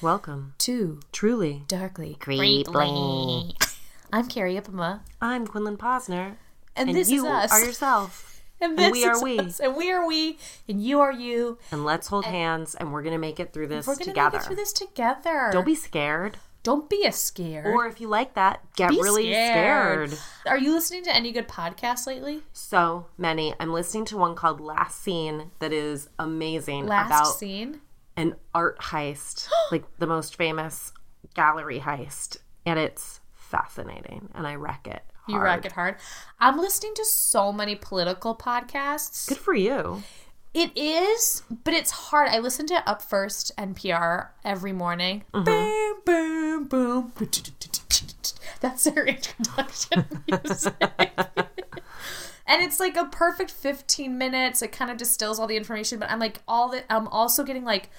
dear readers, Welcome. to Truly. Darkly Creeply. I'm Kerry Ipema, I'm Quinlan Posner. and, And this you is us. are yourself. and and this we are we. us. and we are we, and you are you. And let's hold hands and we're going to make it through this We're gonna together. make it through this together. Don't be scared. don't be a scared. Or if you like that, get Be really scared. Are you listening to any good podcasts lately? So many. I'm listening to one called Last Seen that is amazing Last about scene. An art heist, like the most famous gallery heist. And it's fascinating. And I wreck it. You hard. rock it hard. I'm listening to so many political podcasts. Good for you. It is, but it's hard. I listen to Up First NPR every morning. Mm-hmm. Boom, boom, boom. That's their introduction music. And it's like a perfect 15 minutes. It kind of distills all the information, but I'm like all the I'm also getting like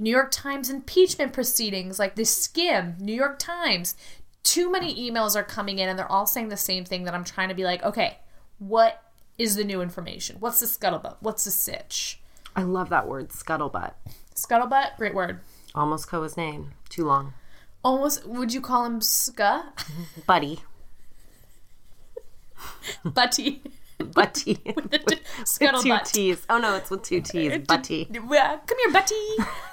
New York Times impeachment proceedings, like the skim, New York Times. Too many emails are coming in and they're all saying the same thing that I'm trying to be like, okay, what is the new information? What's the scuttlebutt? What's the sitch? I love that word, scuttlebutt. Scuttlebutt, great word. Almost Koa's name. Too long. Almost, would you call him Ska? Buddy. Butty. Butty. with two Scuttlebutt. T's. Oh no, it's with two uh, T's. Butty. Come here, Butty.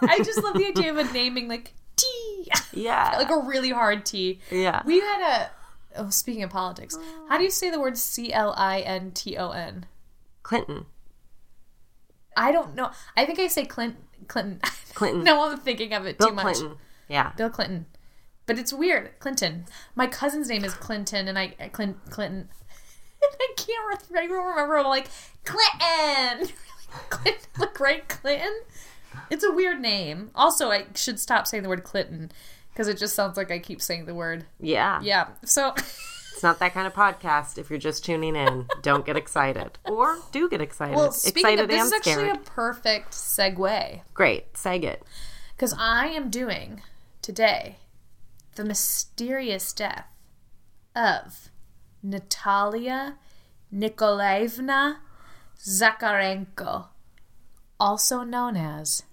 I just love the idea of a naming like T. Yeah. like a really hard T. yeah. We had a. Oh, speaking of politics, how do you say the word C L I N T O N? Clinton. I don't know. I think I say Clint, Clinton. Clinton. no, I'm thinking of it Bill too much. Clinton. Yeah. Bill Clinton. But it's weird. Clinton. My cousin's name is Clinton, and I Clint Clinton. I can't. re- I don't remember. I'm like Clinton. Clinton, like right, Clinton. It's a weird name. Also, I should stop saying the word Clinton because it just sounds like I keep saying the word. Yeah. Yeah. So It's not that kind of podcast if you're just tuning in. Don't get excited. Or do get excited. well, speaking excited of this, and is actually scared. a perfect segue Great. Seg it. because I am doing today the mysterious death of Natalia Nikolaevna Zakharenko, also known as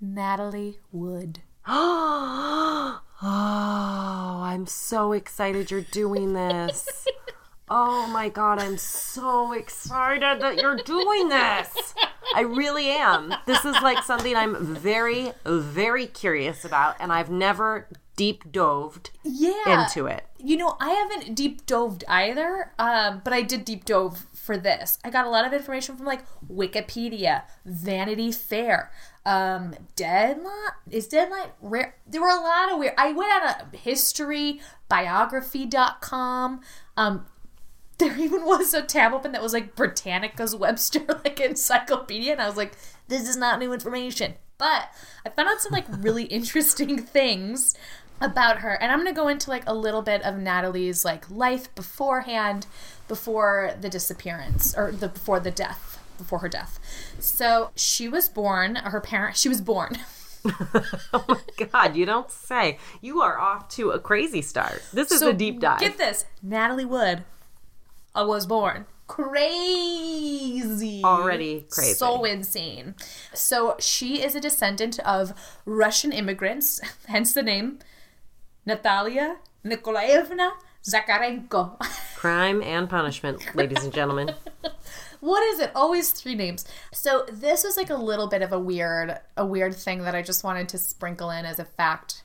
Natalie Wood. Oh, I'm so excited you're doing this. Oh my god, I'm so excited that you're doing this. I really am. This is like something I'm very, very curious about, and I've never deep doved Yeah. into it. You know, I haven't deep doved either, um, but I did deep dove for this. I got a lot of information from like Wikipedia, Vanity Fair, um, Deadline. Is Deadline rare? There were a lot of weird. I went on a history, biography.com. Um, there even was a tab open that was like Britannica's Webster like encyclopedia, and I was like, this is not new information. But I found out some like really interesting things about her, and I'm gonna go into like a little bit of Natalie's like life beforehand, before the disappearance or the before the death, before her death. So she was born. Her parent. She was born. Oh my god, you don't say. You are off to a crazy start. This is So a deep dive. Get this, Natalie Wood I was born crazy, Already crazy. so insane. So she is a descendant of Russian immigrants, hence the name Natalia Nikolaevna Zakharenko. Crime and punishment, ladies and gentlemen. what is it? Always three names. So this is like a little bit of a weird, a weird thing that I just wanted to sprinkle in as a fact.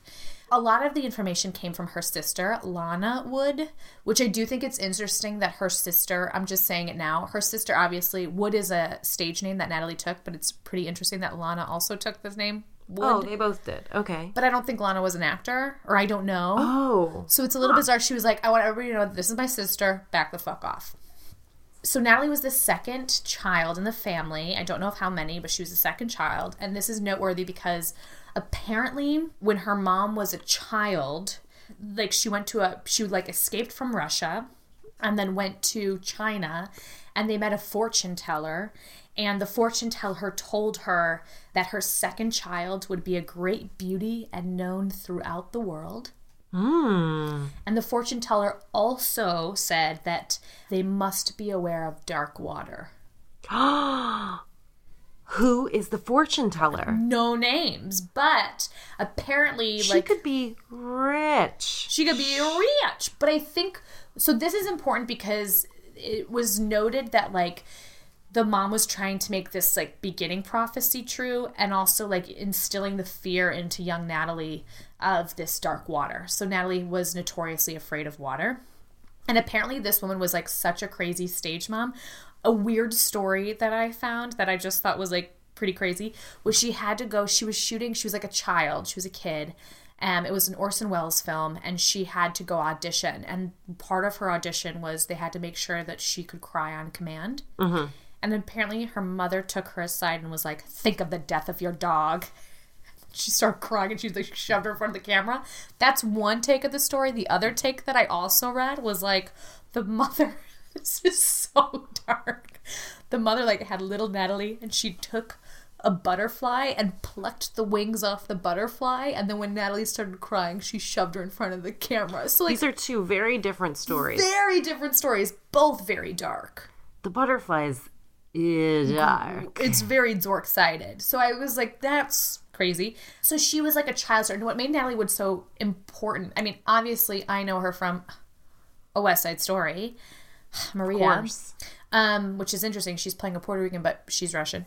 A lot of the information came from her sister, Lana Wood, which I do think it's interesting that her sister, I'm just saying it now, her sister obviously, Wood is a stage name that Natalie took, but it's pretty interesting that Lana also took this name, Wood. Oh, they both did. Okay. but I don't think Lana was an actor, or I don't know. Oh. So it's a little bizarre. She was like, I want everybody to know that this is my sister. Back the fuck off. So Natalie was the second child in the family. I don't know of how many, but she was the second child. And this is noteworthy because apparently when her mom was a child, like she went to a she like escaped from Russia and then went to China and they met a fortune teller and the fortune teller told her that her second child would be a great beauty and known throughout the world. Hmm. And the fortune teller also said that they must be aware of dark water. Who is the fortune teller? No names, but apparently, She like could be rich. she could be rich. But I think so. This is important because it was noted that like the mom was trying to make this like beginning prophecy true and also like instilling the fear into young Natalie of this dark water. So Natalie was notoriously afraid of water. And apparently, this woman was like such a crazy stage mom. A weird story that I found that I just thought was like pretty crazy was she had to go, she was shooting, she was like a child, she was a kid. Um, it was an Orson Welles film, and she had to go audition. And part of her audition was they had to make sure that she could cry on command. Mm-hmm. And apparently, her mother took her aside and was like, Think of the death of your dog she started crying and she like shoved her in front of the camera. That's one take of the story. The other take that I also read was like the mother. This is so dark. The mother like had little Natalie and she took a butterfly and plucked the wings off the butterfly and then when Natalie started crying she shoved her in front of the camera. So like These are two very different stories. very different stories, both very dark. The butterflies is dark. it's very Zork sided. So I was like, that's crazy. So she was like a child star. And what made Natalie Wood so important, I mean, obviously I know her from A West Side Story, Maria, course. um, which is interesting. She's playing a Puerto Rican, but she's Russian.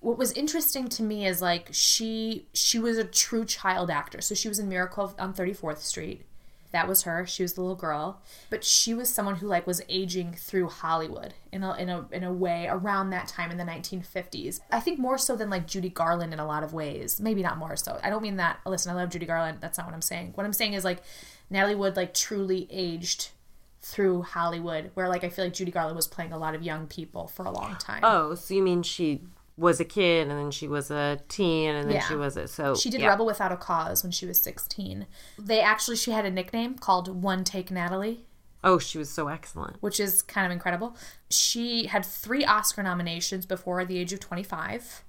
What was interesting to me is like she she was a true child actor. So she was in Miracle on 34th Street. That was her. She was the little girl, but she was someone who like was aging through Hollywood in a in a in a way around that time in the 1950s. I think more so than like Judy Garland in a lot of ways. Maybe not more so. I don't mean that. Listen, I love Judy Garland. That's not what I'm saying. What I'm saying is like Natalie Wood like truly aged through Hollywood, where like I feel like Judy Garland was playing a lot of young people for a long time. Oh, so you mean she was a kid and then she was a teen and then Yeah. she was a so She did yeah. Rebel Without a Cause when she was 16. They actually, she had a nickname called One Take Natalie, Oh, she was so excellent. which is kind of incredible. She had three Oscar nominations before the age of 25.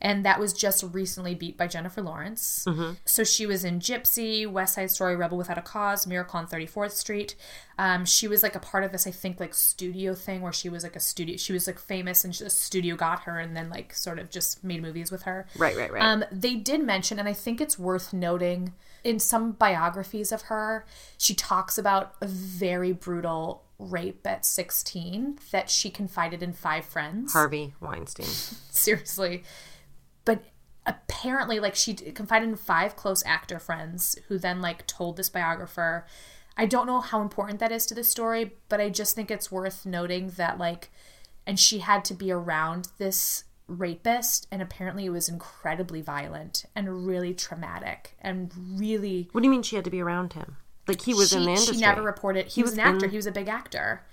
And that was just recently beat by Jennifer Lawrence. So she was in Gypsy, West Side Story, Rebel Without a Cause, Miracle on 34th Street. Um, she was like a part of this, I think, like studio thing where she was like a studio. She was like famous and a studio got her and then like sort of just made movies with her. Right, right, right. Um, they did mention, and I think it's worth noting in some biographies of her, she talks about a very brutal rape at 16 that she confided in five friends. Harvey Weinstein. Seriously. But apparently, like, she confided in five close actor friends who then, like, told this biographer. I don't know how important that is to the story, but I just think it's worth noting that, like, and she had to be around this rapist, and apparently it was incredibly violent and really traumatic and really. What do you mean she had to be around him? Like he was she, in the industry. She never reported. He, was, was an actor. in- He was a big actor.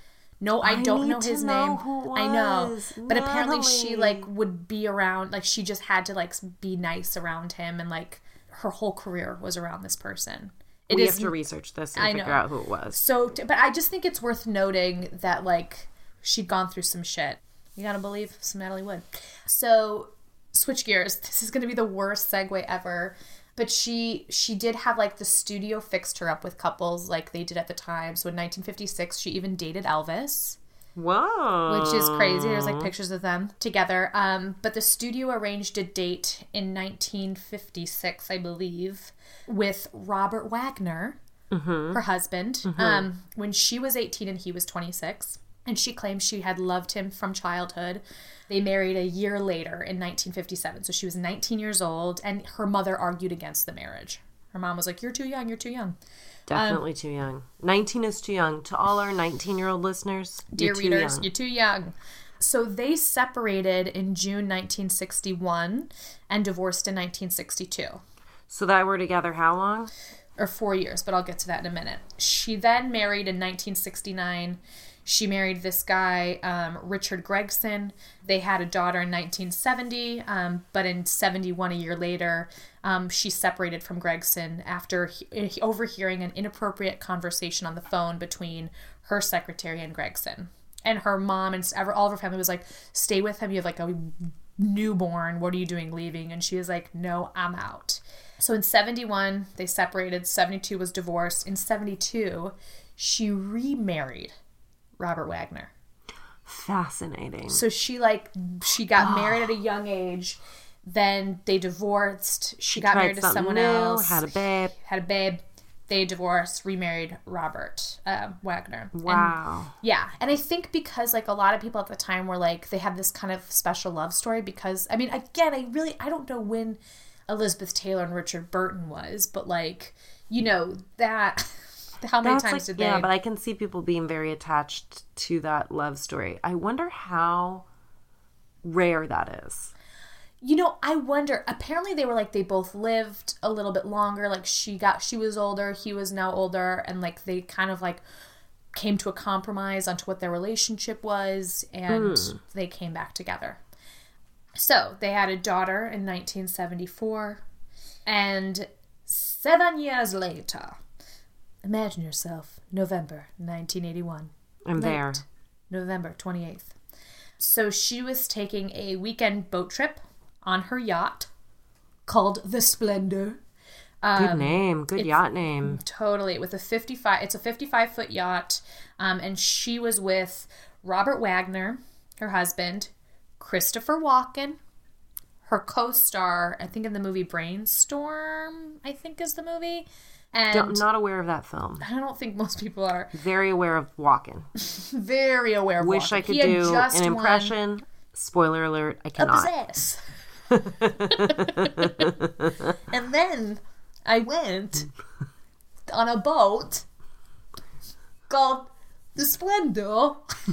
No, I, don't need know to his know name. who it I know, was. but apparently she like would be around. Like she just had to like be nice around him, and like her whole career was around this person. It we is have to research this and I figure know. out who it was. so, but I just think it's worth noting that like she'd gone through some shit. You gotta believe some Natalie Wood. So switch gears. This is gonna be the worst segue ever. But she she did have like the studio fixed her up with couples like they did at the time. So in 1956, she even dated Elvis Whoa. which is crazy. There's like pictures of them together. Um, but the studio arranged a date in 1956, I believe, with Robert Wagner, her husband, um, when she was 18 and he was 26. And she claims she had loved him from childhood. They married a year later in 1957. So she was 19 years old, and her mother argued against the marriage. Her mom was like, You're too young, you're too young. Definitely too young. 19 is too young. To all our 19 year old listeners, Dear you're too readers, young. you're too young. So they separated in June 1961 and divorced in 1962, So that we're together how long? or four years, but I'll get to that in a minute. She then married in 1969. She married this guy, um, Richard Gregson. They had a daughter in 1970, um, but in 71, a year later, um, she separated from Gregson after he- overhearing an inappropriate conversation on the phone between her secretary and Gregson. And her mom and all of her family was like, "Stay with him. You have like a newborn. What are you doing leaving?" And she was like, "No, I'm out." So in 71, they separated. 72 was divorced. In 72, she remarried Robert Wagner. Fascinating. So she like she got married at a young age. Then they divorced. She, got married to someone new, else. Had a babe. had a babe. They divorced, remarried Robert uh, Wagner. And- Wow. yeah, and I think because like a lot of people at the time were like they had this kind of special love story because I mean again I really I don't know when Elizabeth Taylor and Richard Burton was, but like you know that how many times like, did they? yeah, but I can see people being very attached to that love story. I wonder how rare that is. You know, I wonder. Apparently, they were like they both lived a little bit longer. Like she got, she was older, he was now older, and like they kind of like came to a compromise onto what their relationship was, and hmm. they came back together. So they had a daughter in 1974, and seven years later, imagine yourself, November 1981. I'm there. November 28th. So she was taking a weekend boat trip on her yacht called the Splendor. Good Um, name. Good yacht name. Totally, with a 55, it's a 55 foot yacht. Um, and she was with Robert Wagner, her husband, Christopher Walken, her co star, I think in the movie Brainstorm, I think is the movie. And Don't, not aware of that film. I don't think most people are Very aware of walking. very aware of Wish Walken. I could He do just an won impression. Spoiler alert, I cannot. and then I went on a boat called the Splendor.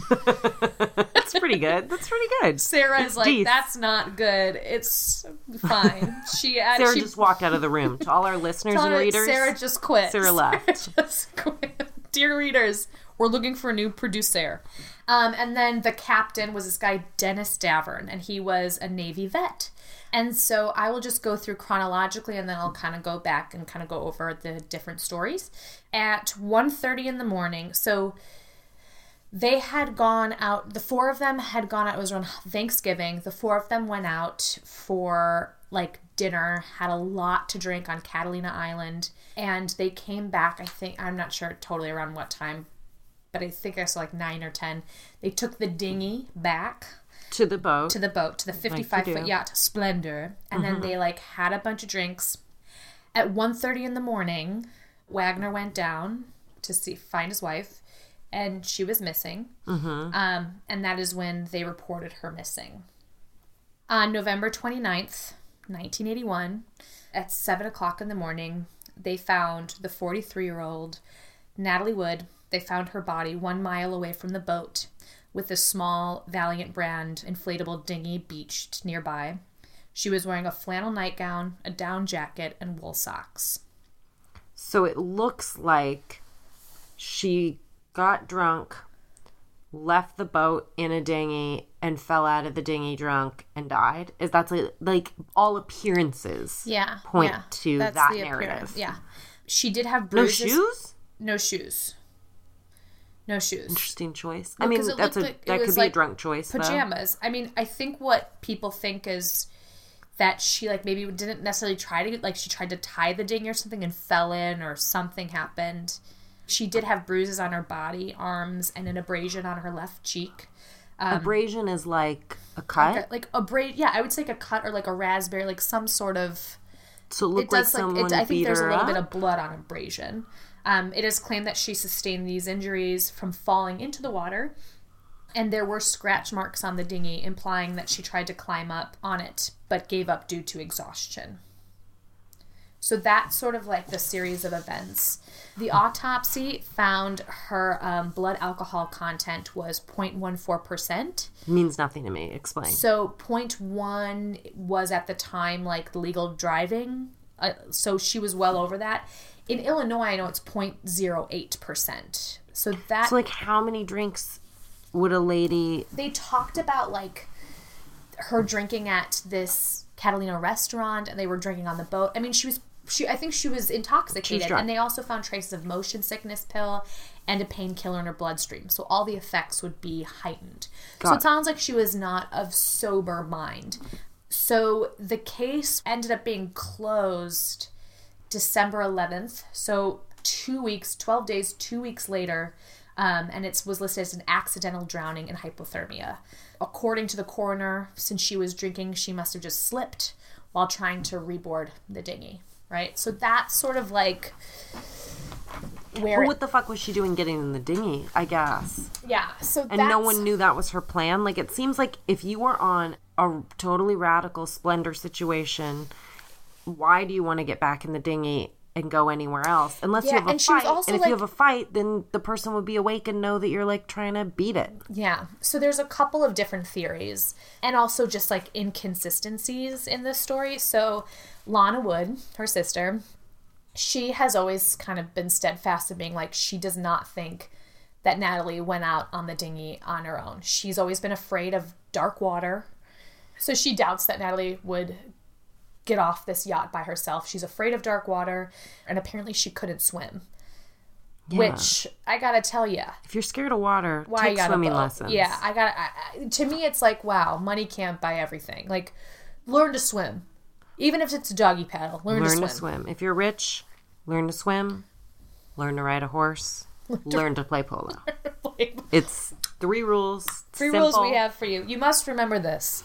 That's pretty good. That's pretty good. Sarah is like, that's not good. It's fine. She Sarah actually just walked out of the room. To all our listeners and Sarah, readers, Sarah just quit. Sarah left. just quit. Dear readers, we're looking for a new producer. Um, and then the captain was this guy, Dennis Davern, and he was a Navy vet. And so I will just go through chronologically and then I'll kind of go back and kind of go over the different stories. At 1.30 in the morning, so they had gone out the four of them had gone out it was around thanksgiving the four of them went out for like dinner had a lot to drink on catalina island and they came back i think i'm not sure totally around what time but i think i saw like nine or ten they took the dinghy back to the boat. to the boat to the 55 do. foot yacht splendor and then mm-hmm. they like had a bunch of drinks at 1.30 in the morning wagner went down to see find his wife and she was missing um, and that is when they reported her missing on november 29th 1981 at 7 o'clock in the morning they found the 43 year old natalie wood they found her body one mile away from the boat with a small Valiant brand inflatable dinghy beached nearby. She was wearing a flannel nightgown, a down jacket, and wool socks. So it looks like she got drunk, left the boat in a dinghy, and fell out of the dinghy drunk and died. Is that like, like all appearances? Yeah, Point yeah. to That's that narrative. appearance, Yeah, she did have No shoes. No shoes. No shoes. Interesting choice. Well, I mean, that's a like that could be a drunk choice. though. pajamas. I mean, I think what people think is that she like maybe didn't necessarily try to like she tried to tie the dinghy or something and fell in or something happened. She did have bruises on her body, arms, and an abrasion on her left cheek. Abrasion is like a cut, Like, like a braid, yeah, I would say like a cut or like a raspberry, like some sort of. so it It like does like someone it, I think there's a little up. bit of blood on abrasion. Um, it is claimed that she sustained these injuries from falling into the water, and there were scratch marks on the dinghy, implying that she tried to climb up on it but gave up due to exhaustion. So that's sort of like the series of events. The autopsy found her um, blood alcohol content was 0.14%. means nothing to me. Explain. So 0.1 was at the time like legal driving. Uh, so she was well over that. In Illinois, I know it's 0.08%. So that So, like, how many drinks would a lady? they talked about like her drinking at this Catalina restaurant and they were drinking on the boat. I mean, she was she I think she was intoxicated and they also found traces of motion sickness pill and a painkiller in her bloodstream. So all the effects would be heightened. so it it. sounds like she was not of sober mind. So the case ended up being closed December 11th. So two weeks, 12 days, two weeks later, Um, and it was listed as an accidental drowning and hypothermia. According to the coroner, since she was drinking, she must have just slipped while trying to reboard the dinghy, right? So that's sort of like where. It- what the fuck was she doing getting in the dinghy? I guess. yeah, so And no one knew that was her plan. Like it seems like if you were on a totally radical splendor situation, why do you want to get back in the dinghy and go anywhere else? Unless Yeah, you have a and fight. and if like- you have a fight, then the person would be awake and know that you're like trying to beat it. Yeah. So there's a couple of different theories and also just like inconsistencies in this story. So Lana Wood, her sister, she has always kind of been steadfast in being like she does not think that Natalie went out on the dinghy on her own. She's always been afraid of dark water. So she doubts that Natalie would get off this yacht by herself. She's afraid of dark water and apparently she couldn't swim. Which I got to tell you, If you're scared of water, why take swimming boat. lessons. Yeah, I got. I, I- to me, it's like wow, money can't buy everything. Like, learn to swim, even if it's a doggy paddle. Learn, Learn to to swim. swim. If you're rich, learn to swim. Learn to ride a horse. learn to play polo. It's three rules. Three rules we have for you. You must remember this.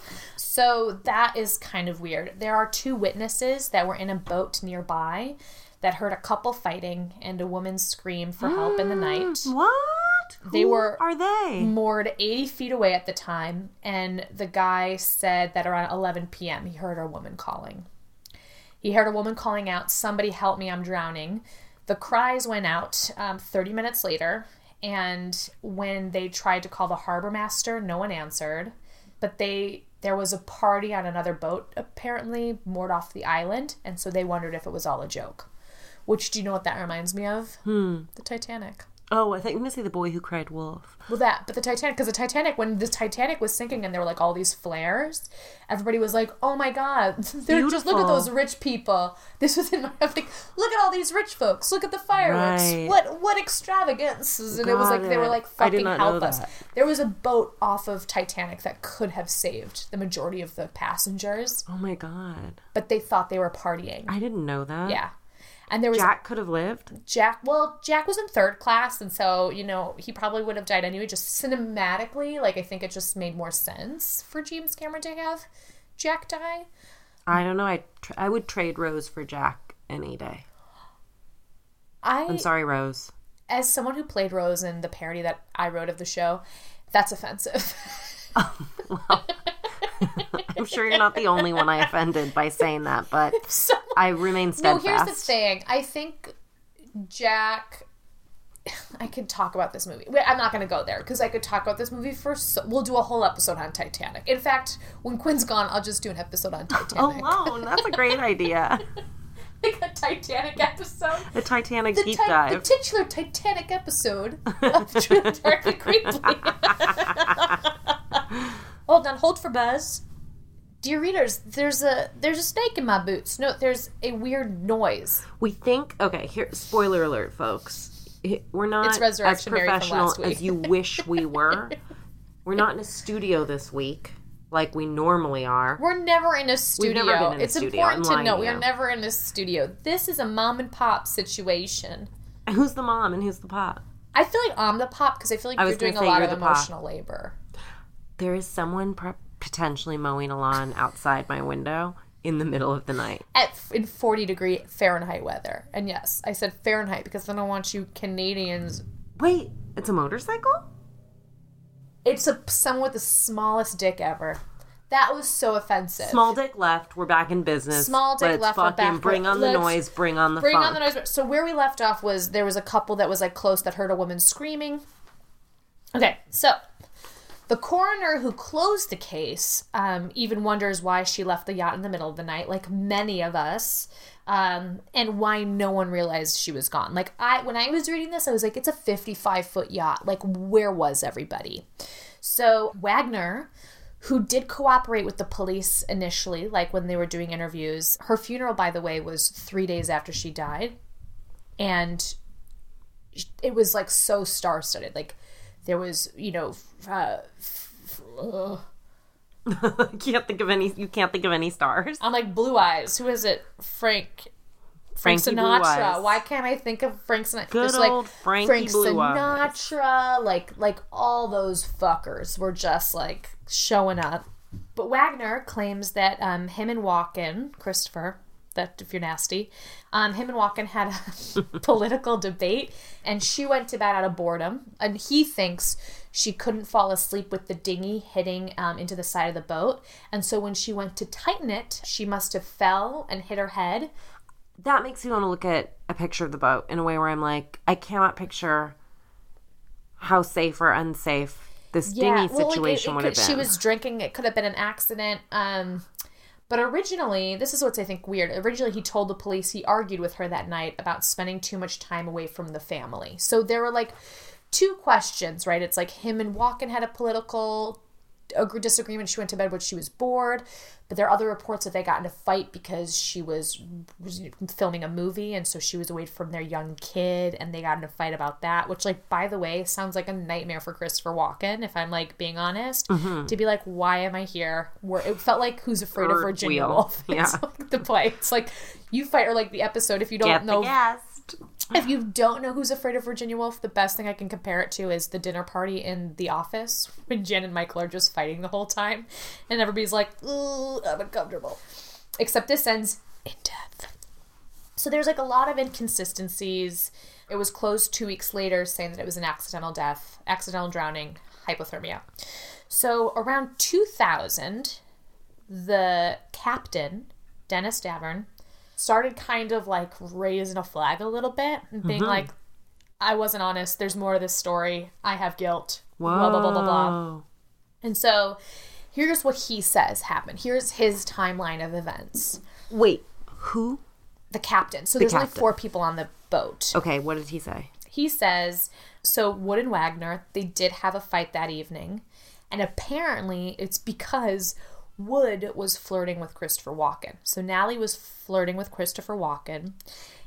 So that is kind of weird. There are two witnesses that were in a boat nearby that heard a couple fighting and a woman scream for help in the night. What? They Who were- Are they? moored 80 feet away at the time, and the guy said that around 11 p.m. he heard a woman calling. He heard a woman calling out, Somebody help me, I'm drowning. The cries went out um, 30 minutes later, and when they tried to call the harbor master, no one answered. But they there was a party on another boat apparently moored off the island, and so they wondered if it was all a joke. Which do you know what that reminds me of? Hmm. The Titanic. Oh, I think I'm gonna say the boy who cried wolf. Well, that, but the Titanic, because the Titanic, when the Titanic was sinking and there were like all these flares, everybody was like, "Oh my God, they're just look at those rich people." This was in my I'm like, look at all these rich folks, look at the fireworks, Right. what what extravagances, and it was Got like they were it. like, "Fucking help us." There was a boat off of Titanic that could have saved the majority of the passengers, Oh my god. but they thought they were partying. I didn't know that. yeah, and there was Jack could have lived. Jack, well, Jack was in third class, and so, you know, he probably would have died anyway. Just cinematically, like, I think it just made more sense for James Cameron to have Jack die. I don't know. I tr- I would trade Rose for Jack any day. I, I'm sorry, Rose. as someone who played Rose in the parody that I wrote of the show, that's offensive. Oh, I'm sure you're not the only one I offended by saying that, but so, I remain steadfast. no, here's the thing. I think Jack. I could talk about this movie. I'm not going to go there because I could talk about this movie for. So, we'll do a whole episode on Titanic. In fact, when Quinn's gone, I'll just do an episode on Titanic. Alone. That's a great idea. like a Titanic episode. A Titanic The, deep ti- the titular Titanic episode of True Darkly Creeply. Hold on, hold for Buzz. Dear readers, there's a there's a snake in my boots. No, there's a weird noise. we think. Okay, here. Spoiler alert, folks. We're not It's as Mary from professional last week. as you wish we were. We're not in a studio this week like we normally are. We're never in a studio. never been in a it's studio, important I'm to lying know to we are never in a studio. This is a mom and pop situation. Who's the mom and who's the pop? I feel like I'm the pop because I feel like I you're doing a lot of the pop. emotional labor. There is someone potentially mowing a lawn outside my window in the middle of the night. at in 40 degree Fahrenheit weather. And yes, I said Fahrenheit because then I don't want you Canadians. Wait, it's a motorcycle? It's a someone with the smallest dick ever. That was so offensive. Small dick left. We're back in business. Small dick left, Fucking back. bring on the Let's noise. Bring on the Bring funk. on the noise. So where we left off was there was a couple that was like close that heard a woman screaming. Okay, so the coroner who closed the case um, even wonders why she left the yacht in the middle of the night, like many of us, um, and why no one realized she was gone. Like I, when I was reading this, I was like, it's a fifty-five foot yacht. Like where was everybody? So Wagner, who did cooperate with the police initially, like when they were doing interviews, her funeral, by the way, was three days after she died, and it was like so star-studded. Like there was, you know, uh, f- can't think of any. You can't think of any stars. I'm like Blue Eyes. Who is it? Frank. Frank Frankie Sinatra. Why can't I think of Frank Sinatra? Good Just, like, old Frankie Frank Blue Eyes. Sinatra, like like all those fuckers were just like showing up. But Wagner claims that um, him and Walken, Christopher, that if you're nasty, um, him and Walken had a political debate, and she went to bed out of boredom, and he thinks she couldn't fall asleep with the dinghy hitting um, into the side of the boat, and so when she went to tighten it, she must have fell and hit her head. That makes me want to look at a picture of the boat in a way where I'm like, I cannot picture how safe or unsafe this dinghy well, like, it- situation it would could- have been. She was drinking. It could have been an accident. Um, but originally, this is what's I think weird. Originally, he told the police he argued with her that night about spending too much time away from the family. So there were like two questions, right? It's like him and Walken had a political disagreement. She went to bed when she was bored. But there are other reports that they got in a fight because she was, was filming a movie, and so she was away from their young kid, and they got in a fight about that. Which, like, by the way, sounds like a nightmare for Christopher Walken. If I'm like being honest, mm-hmm. to be like, why am I here? Where it felt like Who's Afraid of Virginia wheel. Woolf? Yeah. It's like the play. It's like you fight, or like the episode. If you don't Get know the guest. If you don't know who's afraid of Virginia Woolf, the best thing I can compare it to is the dinner party in The Office when Jen and Michael are just fighting the whole time, and everybody's like, "Ooh, I'm uncomfortable." Except this ends in death. So there's like a lot of inconsistencies. It was closed two weeks later, saying that it was an accidental death, accidental drowning, hypothermia. So around 2000, the captain, Dennis Davern, started kind of like raising a flag a little bit and being mm-hmm. like, I wasn't honest. There's more to this story. I have guilt. Blah, blah, blah, blah, blah. And so here's what he says happened. Here's his timeline of events. Wait, who? The captain. So there's only four people on the boat. Okay, what did he say? He says, so Wood and Wagner, they did have a fight that evening. And apparently it's because Wood was flirting with Christopher Walken. So Nally was flirting with Christopher Walken.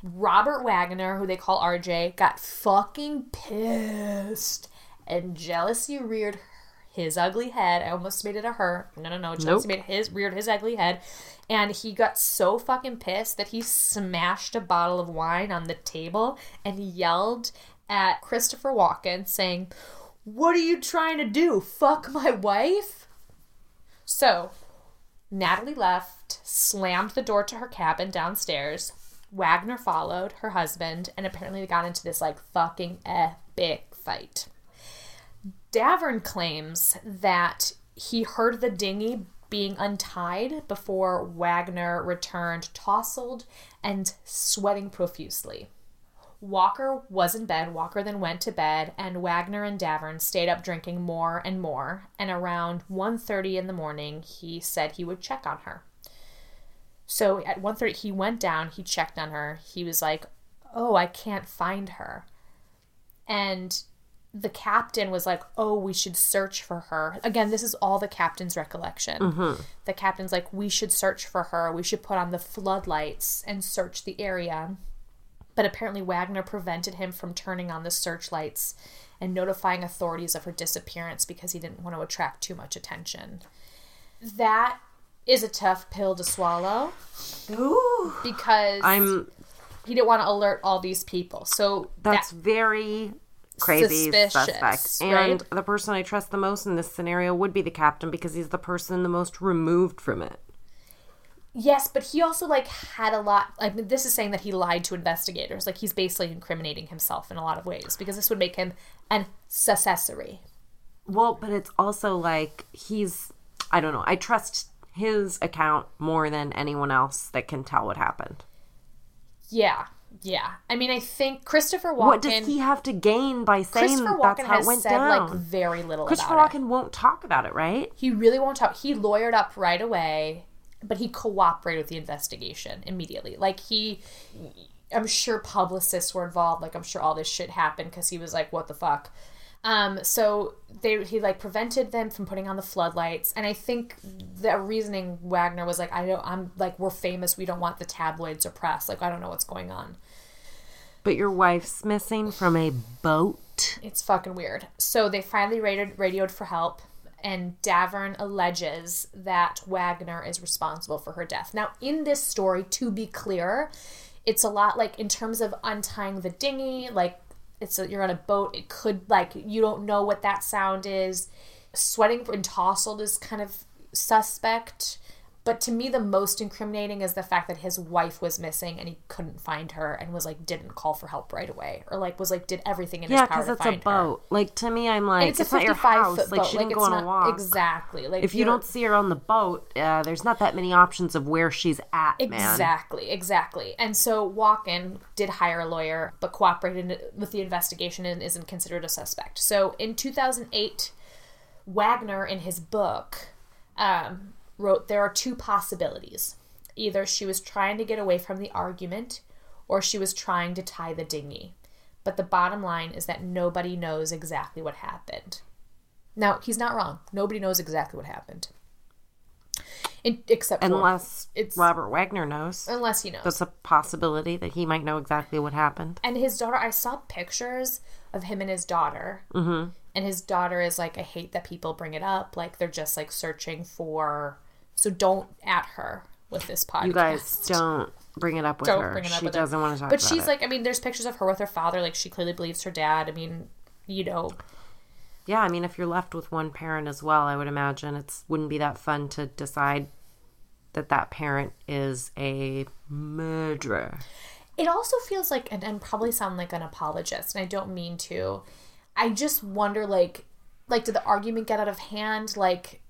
Robert Wagner, who they call RJ, got fucking pissed. And jealousy reared his ugly head. I almost made it a her. No, no, no. Jealousy Nope. made his reared his ugly head. And he got so fucking pissed that he smashed a bottle of wine on the table and yelled at Christopher Walken, saying, What are you trying to do? Fuck my wife? So, Natalie left, slammed the door to her cabin downstairs. Wagner followed, her husband, and apparently they got into this like fucking epic fight. Davern claims that he heard the dinghy being untied before Wagner returned tousled and sweating profusely. Walker was in bed. Walker then went to bed, and Wagner and Davern stayed up drinking more and more. And around 1.30 in the morning, he said he would check on her. So at 1.30, he went down, he checked on her. He was like, oh, I can't find her. And the captain was like, oh, we should search for her. Again, this is all the captain's recollection. Mm-hmm. The captain's like, we should search for her. We should put on the floodlights and search the area. But apparently, Wagner prevented him from turning on the searchlights and notifying authorities of her disappearance because he didn't want to attract too much attention. That is a tough pill to swallow Ooh. because I'm. he didn't want to alert all these people. So That's that, very crazy Suspicious, suspect. right? And the person I trust the most in this scenario would be the captain because he's the person the most removed from it. Yes, but he also like had a lot. I mean, this is saying that he lied to investigators. Like he's basically incriminating himself in a lot of ways because this would make him an accessory. Well, but it's also like he's. I don't know. I trust his account more than anyone else that can tell what happened. Yeah, yeah. I mean, I think Christopher Walken. What does he have to gain by saying Christopher that's Walken how it has went said down? like very little Christopher Walken it. won't talk about it, right? He really won't talk. He lawyered up right away, but he cooperated with the investigation immediately. Like he, I'm sure publicists were involved. Like I'm sure all this shit happened because he was like, "What the fuck." Um, so they he like prevented them from putting on the floodlights, and I think the reasoning Wagner was like, "I don't, I'm like we're famous. We don't want the tabloids or press. Like I don't know what's going on." But your wife's missing from a boat. It's fucking weird. So they finally radioed, radioed for help, and Davern alleges that Wagner is responsible for her death. Now, in this story, to be clear, it's a lot like in terms of untying the dinghy, like it's a, you're on a boat. It could like you don't know what that sound is. Sweating and tousled is kind of suspect. But to me, the most incriminating is the fact that his wife was missing and he couldn't find her and was like didn't call for help right away or like was like did everything in Yeah, his power Yeah, because it's a find her. boat. Like to me, I'm like, And it's, it's, a not your 55 house. foot Like boat. she like didn't go on not a walk. exactly like If you don't see her on the boat, uh, there's not that many options of where she's at, man. Exactly, exactly. And so Walken did hire a lawyer, but cooperated with the investigation and isn't considered a suspect. So in 2008, Wagner, in his book, um, wrote there are two possibilities. Either she was trying to get away from the argument, or she was trying to tie the dinghy. But the bottom line is that nobody knows exactly what happened. Now, he's not wrong. Nobody knows exactly what happened. In, except for Unless It's- Robert Wagner knows. unless he knows. That's a possibility that he might know exactly what happened. and his daughter i saw pictures of him and his daughter mm-hmm. and his daughter is like i hate that people bring it up like they're just like searching for so don't at her with this podcast You guys don't bring it up with Don't her. bring it up she with her. doesn't want to talk but she's it. like i mean there's pictures of her with her father like she clearly believes her dad i mean you know Yeah, I mean, if you're left with one parent as well, I would imagine it's wouldn't be that fun to decide that that parent is a murderer. it also feels like and, and probably sound like an apologist and i don't mean to i just wonder like like did the argument get out of hand like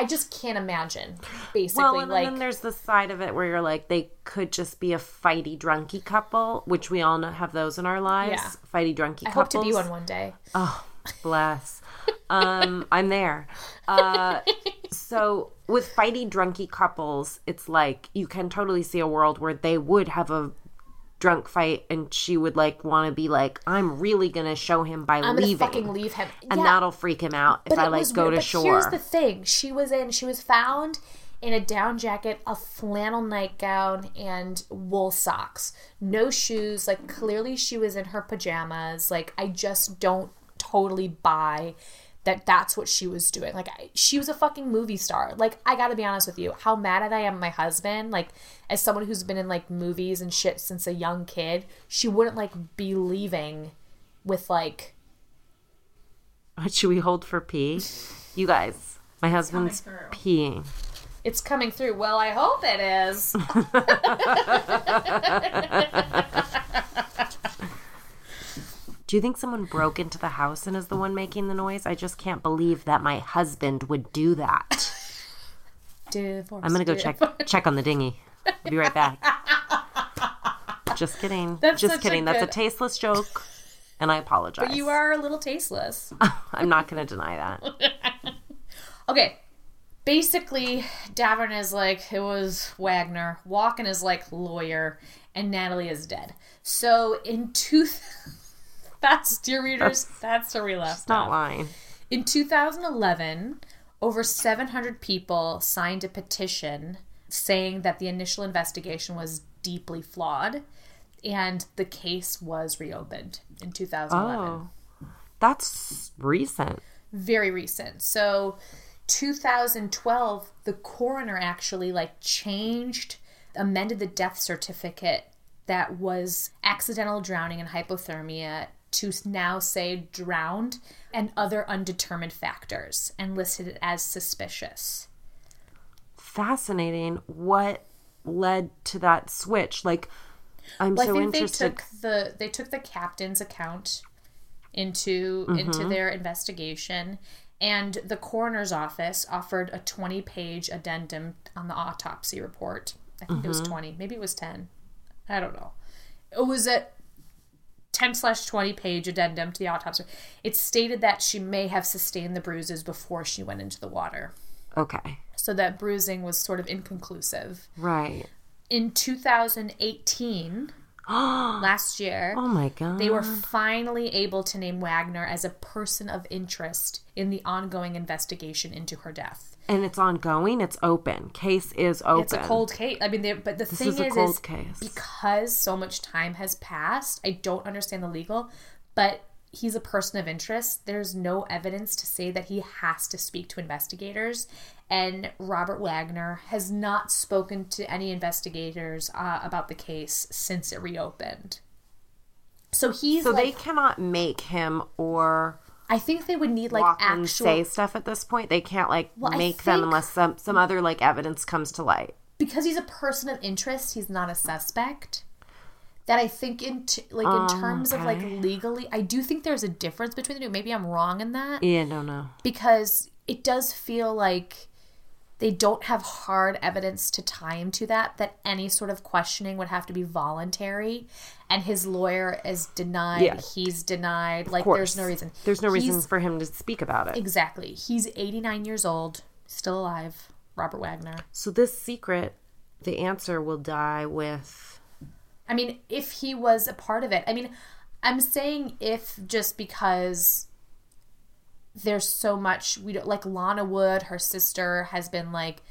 i just can't imagine basically Well, and like then there's the side of it where you're like, they could just be a fighty drunky couple, which we all know have those in our lives. Yeah. Fighty drunky i couples. hope to be one one day Oh, bless. Um, I'm there. Uh, so with fighty drunky couples, it's like you can totally see a world where they would have a drunk fight and she would like want to be like, I'm really gonna show him by i'm gonna leaving. fucking leave him. and Yeah, that'll freak him out if but I like go weird, to but shore. here's the thing. She was in she was found in a down jacket a flannel nightgown and wool socks. No shoes. Like clearly she was in her pajamas. Like i just don't totally buy that that's what she was doing. Like I, she was a fucking movie star. Like i gotta be honest with you how mad at i am at my husband like as someone who's been in like movies and shit since a young kid she wouldn't like be leaving with like What should we hold for pee? You guys, my husband's peeing. it's coming through. Well i hope it is Do you think someone broke into the house and is the one making the noise? I just can't believe that my husband would do that. Divorce, I'm gonna go check check on the dinghy. I'll be right back. Just kidding. That's just such a kidding. That's a tasteless joke, and I apologize. You are a little tasteless. I'm not gonna deny that. Okay. Basically, Davern is like, it was Wagner. Walken is like lawyer. And Natalie is dead. So in two. That's, dear readers, that's where we left Not off. lying. In 2011, over 700 people signed a petition saying that the initial investigation was deeply flawed and the case was reopened in 2011. Oh, that's recent. very recent. So 2012 the coroner actually like changed amended the death certificate that was accidental drowning and hypothermia to now say drowned and other undetermined factors and listed it as suspicious. Fascinating. What led to that switch? Like, I'm Well, so I think interested. they took the they took the captain's account into mm-hmm. into their investigation, and the coroner's office offered a twenty page addendum on the autopsy report. I think it was mm-hmm. twenty, maybe it was ten. I don't know. It was a ten slash twenty page addendum to the autopsy. It stated that she may have sustained the bruises before she went into the water, okay, so that bruising was sort of inconclusive. right. In 2018, last year, Oh my god. they were finally able to name Wagner as a person of interest in the ongoing investigation into her death. And it's ongoing. It's open. Case is open. It's a cold case. I mean, they, but the thing is is, cold is case. because so much time has passed, I don't understand the legal, but he's a person of interest. There's no evidence to say that he has to speak to investigators. And Robert Wagner has not spoken to any investigators uh, about the case since it reopened. So he's So like, they cannot make him or I think they would need like walk actual say stuff at this point. They can't like Well, make them unless some some other like evidence comes to light. because he's a person of interest. He's not a suspect. That I think in t- like in Um, terms of like legally, I do think there's a difference between the two. Maybe I'm wrong in that. Yeah, no, no. because it does feel like they don't have hard evidence to tie him to that that any sort of questioning would have to be voluntary and his lawyer is denied Yeah. he's denied like there's no reason There's no reason for him to speak about it. exactly he's 89 years old still alive robert wagner So this secret, the answer will die with I mean, if he was a part of it. I mean, I'm saying if just because there's so much we don't like Lana Wood, her sister has been like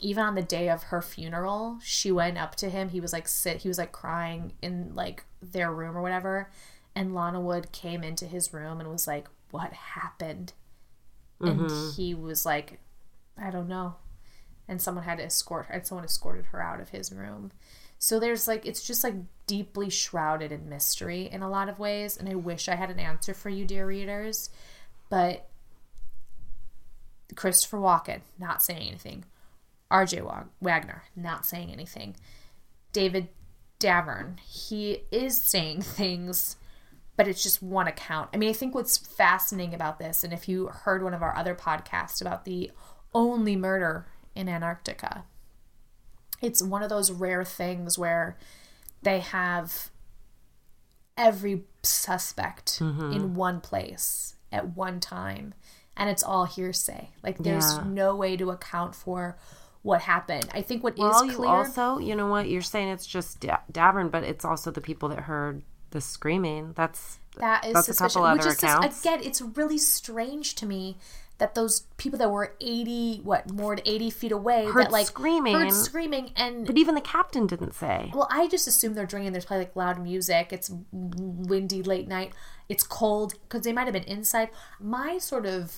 even on the day of her funeral, she went up to him. He was like sit he was like crying in like their room or whatever. And Lana Wood came into his room and was like, What happened? And mm-hmm. he was like, I don't know. And someone had to escort her and someone escorted her out of his room. So there's like it's just like deeply shrouded in mystery in a lot of ways, and I wish I had an answer for you, dear readers. But Christopher Walken not saying anything, R.J. Wagner not saying anything, David Davern he is saying things, but it's just one account. I mean, I think what's fascinating about this, and if you heard one of our other podcasts about the only murder in Antarctica, it's one of those rare things where they have every suspect mm-hmm. in one place at one time and it's all hearsay like there's Yeah. no way to account for what happened i think what is Well, you clear also, you know what? You're saying it's just da- Davern, but it's also the people that heard the screaming. That's that is that's couple which other is again it's really strange to me that those people that were 80 what more than 80 feet away Heard that like screaming. heard screaming and but even the captain didn't say. Well, I just assume they're drinking. There's probably like loud music. It's windy late night. It's cold because they might have been inside. My sort of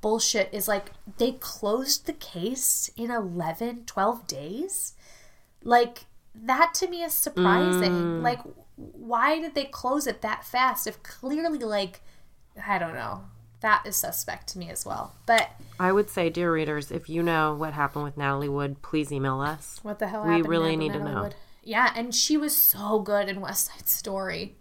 bullshit is like they closed the case in 11, 12 days. Like that to me is surprising. Mm. Like why did they close it that fast if clearly like I don't know. That is suspect to me as well. But I would say, dear readers, if you know what happened with Natalie Wood, please email us. What the hell We happened? really to need to Natalie know. Wood? Yeah, and she was so good in West Side Story.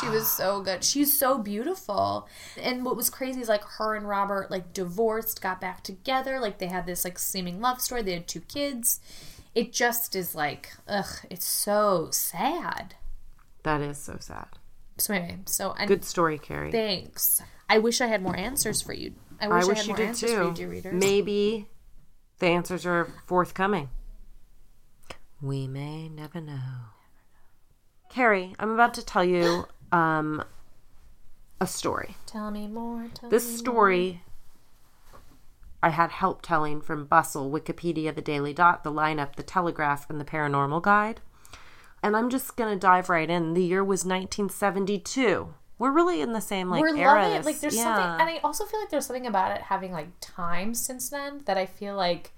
She was so good. She's so beautiful. And what was crazy is like her and Robert like divorced, got back together, like they had this like seeming love story. They had two kids. It just is like, ugh, it's so sad. That is so sad. So anyway, so and Good story, Kerry. thanks. I wish I had more answers for you. I wish I I, had you more did answers for you, too. dear readers. Maybe the answers are forthcoming. We may never know. Kerry, I'm about to tell you um, a story. Tell me more. Tell This me more. story I had help telling from Bustle, Wikipedia, The Daily Dot, The Lineup, The Telegraph, and The Paranormal Guide. And I'm just going to dive right in. The year was 1972. We're really in the same like we're era. loving it. Like there's yeah. something, and I also feel like there's something about it having like time since then that I feel like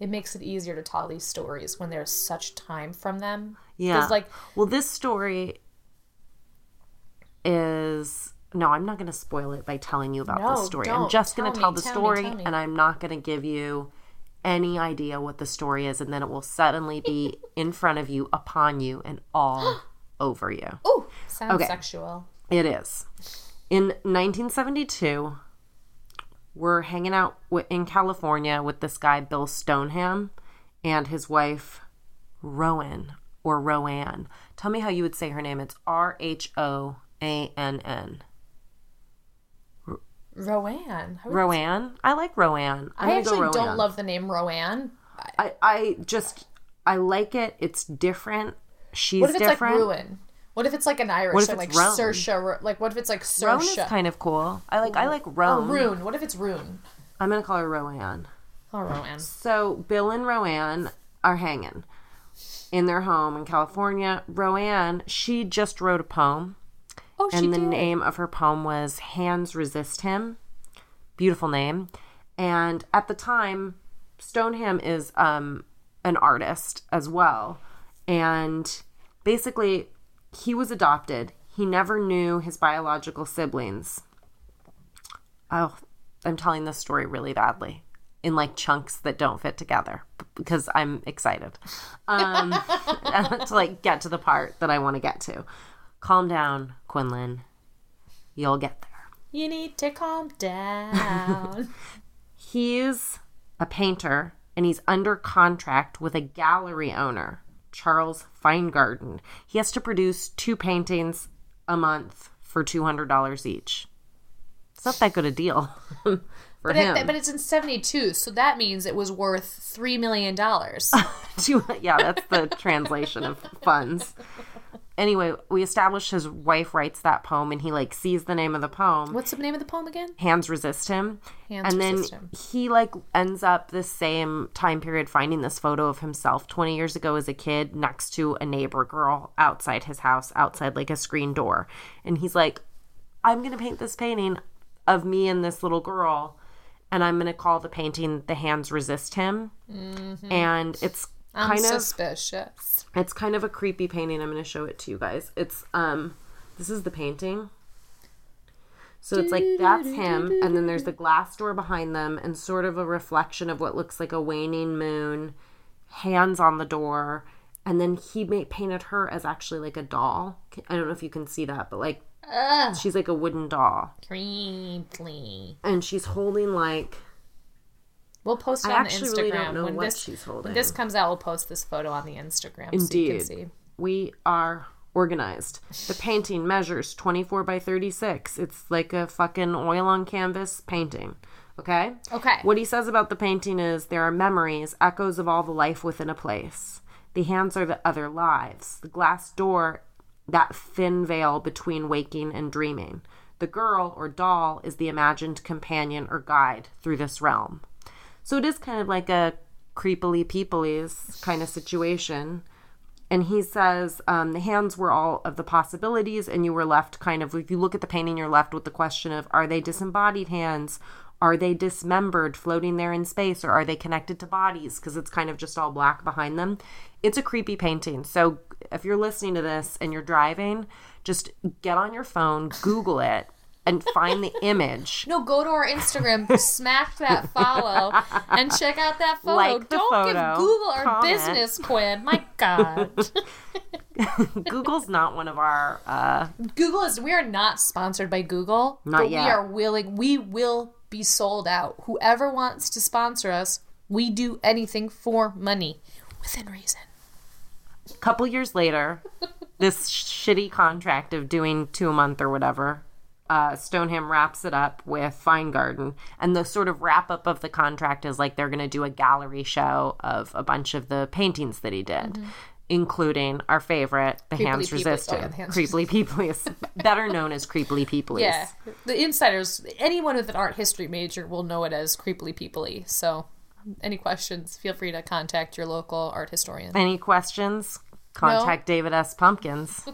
it makes it easier to tell these stories when there's such time from them. Yeah. like well, this story is no, I'm not going to spoil it by telling you about No, the story. I'm just going Tell to me, tell the tell me, story, tell me. and I'm not going to give you any idea what the story is, and then it will suddenly be in front of you, upon you, and all over you. oh, sounds Okay. sexual. It is. In 1972, we're hanging out in California with this guy, Bill Stoneham, and his wife, Rowan or Roanne. Tell me how you would say her name. It's R H O A N N. Roanne. Roanne? I like Roanne. I'm I actually go don't love the name Roanne. I, I just, I like it. It's different. She's What if it's different. like Ruin? What if it's like an Irish, What if or like it's Roan? Saoirse? Like what if it's like Roan is kind of cool. I like, I like Oh, Roan. Rune. What if it's Rune? I'm gonna call her Roanne. Oh, Roanne. So Bill and Roanne are hanging in their home in California. Roanne, she just wrote a poem Oh, she and the did. name of her poem was Hands Resist Him. Beautiful name. And at the time, Stoneham is um, an artist as well. And basically, he was adopted. He never knew his biological siblings. Oh, I'm telling this story really badly in like chunks that don't fit together because I'm excited um, to like get to the part that I want to get to. Calm down, Quinlan. You'll get there. You need to calm down. He's a painter and he's under contract with a gallery owner, Charles Feingarten. He has to produce two paintings a month for $200 each. It's not that good a deal for but, him. it, but it's in 72, so that means it was worth $3 million. Yeah, that's the translation of funds. Anyway, we established his wife writes that poem and he like sees the name of the poem. What's the name of the poem again? hands resist him Hands and then him. he like ends up the same time period finding this photo of himself 20 years ago as a kid next to a neighbor girl outside his house outside like a screen door and he's like i'm gonna paint this painting of me and this little girl and i'm gonna call the painting the hands resist him and it's Mm-hmm. I'm kind of suspicious. it's kind of a creepy painting. I'm going to show it to you guys. It's um this is the painting. So it's like that's him and then there's the glass door behind them and sort of a reflection of what looks like a waning moon, hands on the door, and then he made, painted her as actually like a doll. I don't know if you can see that, but like Ugh. she's like a wooden doll Creepy. and she's holding like We'll post it I on the Instagram. really when this. When this comes out, we'll post this photo on the Instagram so you Indeed. can see. we are organized. The painting measures 24 by 36. It's like a fucking oil on canvas painting. Okay? Okay. What he says about the painting is there are memories, echoes of all the life within a place. The hands are the other lives. The glass door, that thin veil between waking and dreaming. The girl or doll is the imagined companion or guide through this realm. So it is kind of like a creepily peoplies kind of situation. And he says um, the hands were all of the possibilities, and you were left kind of, if you look at the painting, you're left with the question of are they disembodied hands? Are they dismembered, floating there in space, or are they connected to bodies? Because it's kind of just all black behind them. It's a creepy painting. So if you're listening to this and you're driving, just get on your phone, Google it, and find the image. No, go to our Instagram, smash that follow, and check out that photo. Like Don't photo, give Google our comment. business, Quinn. My God. Google's not one of our uh, Google is, we are not sponsored by Google. Not but yet. we are willing, we will be sold out. Whoever wants to sponsor us, we do anything for money within reason. A couple years later, this shitty contract of doing two a month or whatever, uh, Stoneham wraps it up with Feingarten. And the sort of wrap up of the contract is like they're going to do a gallery show of a bunch of the paintings that he did. Including our favorite, the Hands Peeply. Resist Oh, yeah, Hands Creeply Peeplies. Better known as Creeply Peeplies. Yeah. The insiders, anyone with an art history major will know it as creepily peeply. So, any questions, feel free to contact your local art historian. Any questions? Contact David S. Pumpkins.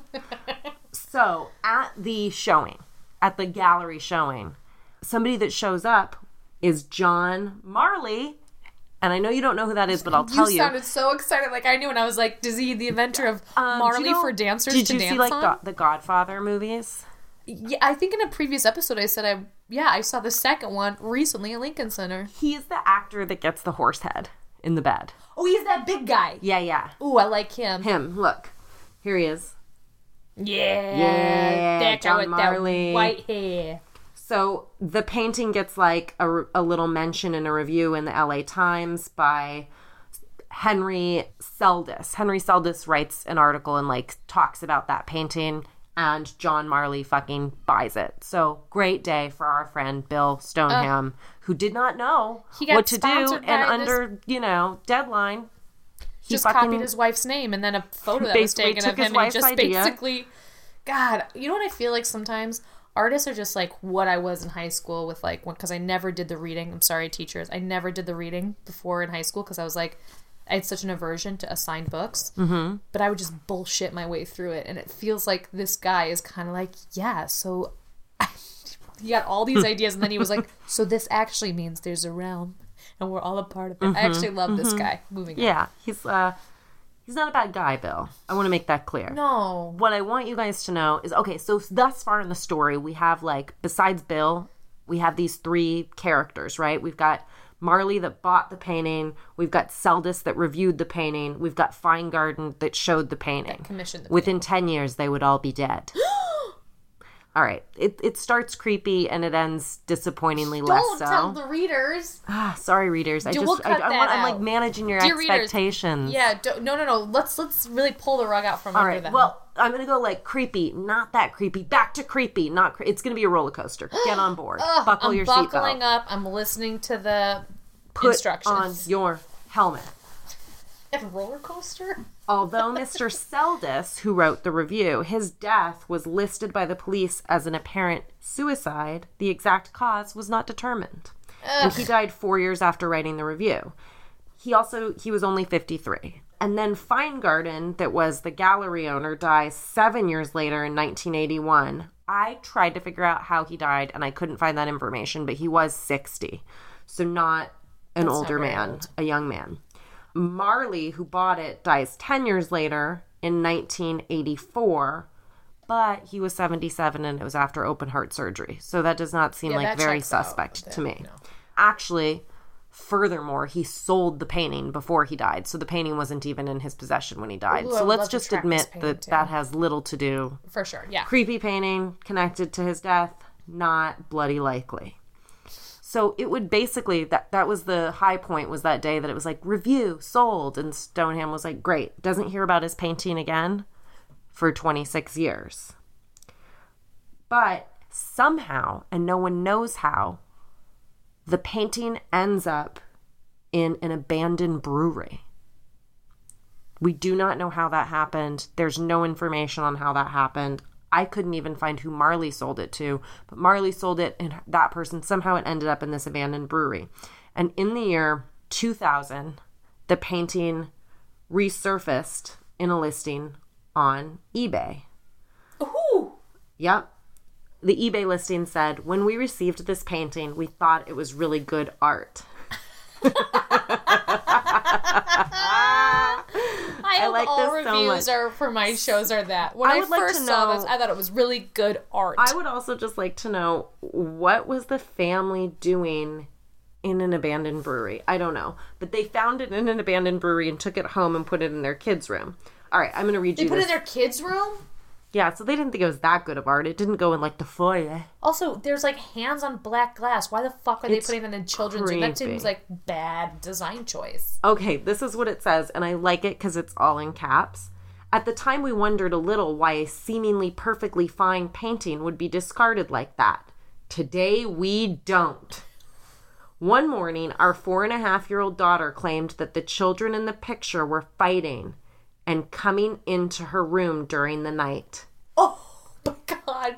so, at the showing, at the gallery showing, somebody that shows up is John Marley. And I know you don't know who that is, but I'll tell you you. sounded so excited, like I knew, and I was like, "Is he the inventor of Um, Marley you know- for dancers Did you dance see like on?" The Godfather movies? Yeah, I think in a previous episode I said I yeah I saw the second one recently at Lincoln Center. He's the actor that gets the horse head in the bed. Oh, he's that big guy. Yeah, yeah. Ooh, I like him. Him. Look. Here he is. Yeah, Yeah, that guy John with Marley. that white hair. So the painting gets like a, a little mention in a review in the LA Times by Henry Seldes. Henry Seldes writes an article and like talks about that painting, and John Marley fucking buys it. So great day for our friend Bill Stoneham, uh, who did not know what to do, and under you know deadline, Just fucking copied his wife's name and then a photo that was taken of him and just idea. basically God, you know what I feel like sometimes artists are just like what I was in high school with like because I never did the reading. I'm sorry, teachers. I never did the reading before in high school because I was like, I had such an aversion to assigned books, mm-hmm. but I would just bullshit my way through it, and it feels like this guy is kind of like, yeah, so he got all these ideas, and then he was like, so this actually means there's a realm, and we're all a part of it. I actually love this guy. Moving on. Yeah, he's uh he's not a bad guy, Bill. I want to make that clear. No, What I want you guys to know is okay, so thus far in the story, we have like besides Bill, we have these three characters, right? We've got Marley that bought the painting, we've got Seldes that reviewed the painting, we've got Feingarten that showed the painting. commissioned the Within 10 years they would all be dead. all right. It it starts creepy and it ends disappointingly less don't so. tell the readers. Ah, sorry, readers. I Dude, just we'll I, cut I that want, I'm like managing your Dear readers, expectations. Yeah, don't, no, no, no. Let's let's really pull the rug out from All under right. them. Well, I'm gonna go like creepy, not that creepy. Back to creepy, not. Cre- it's gonna be a roller coaster. Get on board. Buckle I'm your buckling seatbelt. up. I'm listening to the Put on your helmet. And roller coaster. Although Mr. Seldes, who wrote the review, his death was listed by the police as an apparent suicide, the exact cause was not determined. And he died four years after writing the review. He also he was only 53. And then Feingarten, that was the gallery owner, dies seven years later in 1981. I tried to figure out how he died, and I couldn't find that information, but he was 60. So not an older very man, old. a young man. Marley, who bought it, dies 10 years later in 1984, but he was 77 and it was after open heart surgery. So that does not seem Yeah, like very suspect That- to me. no. Actually, furthermore, he sold the painting before he died. So the painting wasn't even in his possession when he died. Ooh, so let's just admit that too. that has little to do. For sure. Yeah. Creepy painting connected to his death, not bloody likely. So it would basically that that was the high point was that day that it was like review sold and Stoneham was like great doesn't hear about his painting again for 26 years. But somehow and no one knows how the painting ends up in an abandoned brewery. We do not know how that happened. There's no information on how that happened. I couldn't even find who Marley sold it to, but Marley sold it, and that person somehow it ended up in this abandoned brewery. And in the year 2000, the painting resurfaced in a listing on eBay. Ooh. Yep. The eBay listing said, When we received this painting, we thought it was really good art. I, like all this so reviews much. are for my shows are that. When I I, would like to first saw know- this, I thought it was really good art. I would also just like to know what was the family doing in an abandoned brewery? I don't know. But they found it in an abandoned brewery and took it home and put it in their kids' room. All right, I'm going to read they you They put it in their kids' room. Yeah, so they didn't think it was that good of art. It didn't go in like the foyer. Also, there's like hands on black glass. Why the fuck are they It's putting that in children's room? That creepy. seems like bad design choice. Okay, this is what it says, and I like it because it's all in caps. At the time, we wondered a little why a seemingly perfectly fine painting would be discarded like that. Today, we don't. One morning, our four and a half year old daughter claimed that the children in the picture were fighting and coming into her room during the night. Oh my god.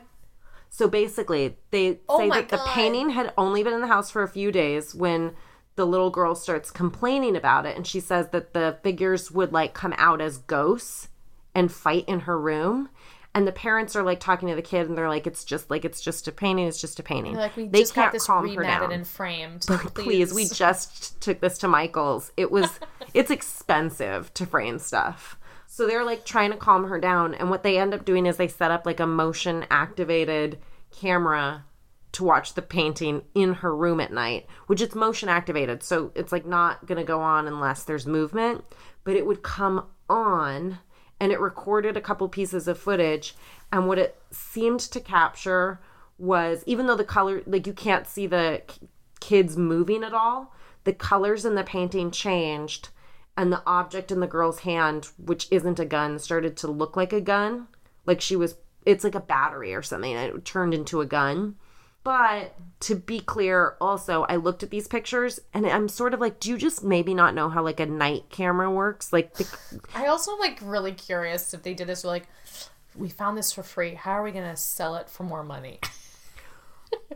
So basically, they Oh say that the painting had only been in the house for a few days when the little girl starts complaining about it. And she says that the figures would like come out as ghosts and fight in her room. And the parents are like talking to the kid and they're like, it's just like, it's just a painting. It's just a painting. Like we they just got this calm her rematted down. and framed. Please, we just took this to Michael's. It was, it's expensive to frame stuff. So they're like trying to calm her down. And what they end up doing is they set up like a motion activated camera to watch the painting in her room at night, which it's motion activated. So it's like not going to go on unless there's movement, but it would come on and it recorded a couple pieces of footage. And what it seemed to capture was even though the color, like you can't see the kids moving at all, the colors in the painting changed and the object in the girl's hand, which isn't a gun, started to look like a gun. Like she was, it's like a battery or something. And it turned into a gun. But to be clear, also, I looked at these pictures and I'm sort of like, do you just maybe not know how like a night camera works? Like, the, I also am like really curious if they did this. Like, we found this for free. How are we gonna sell it for more money?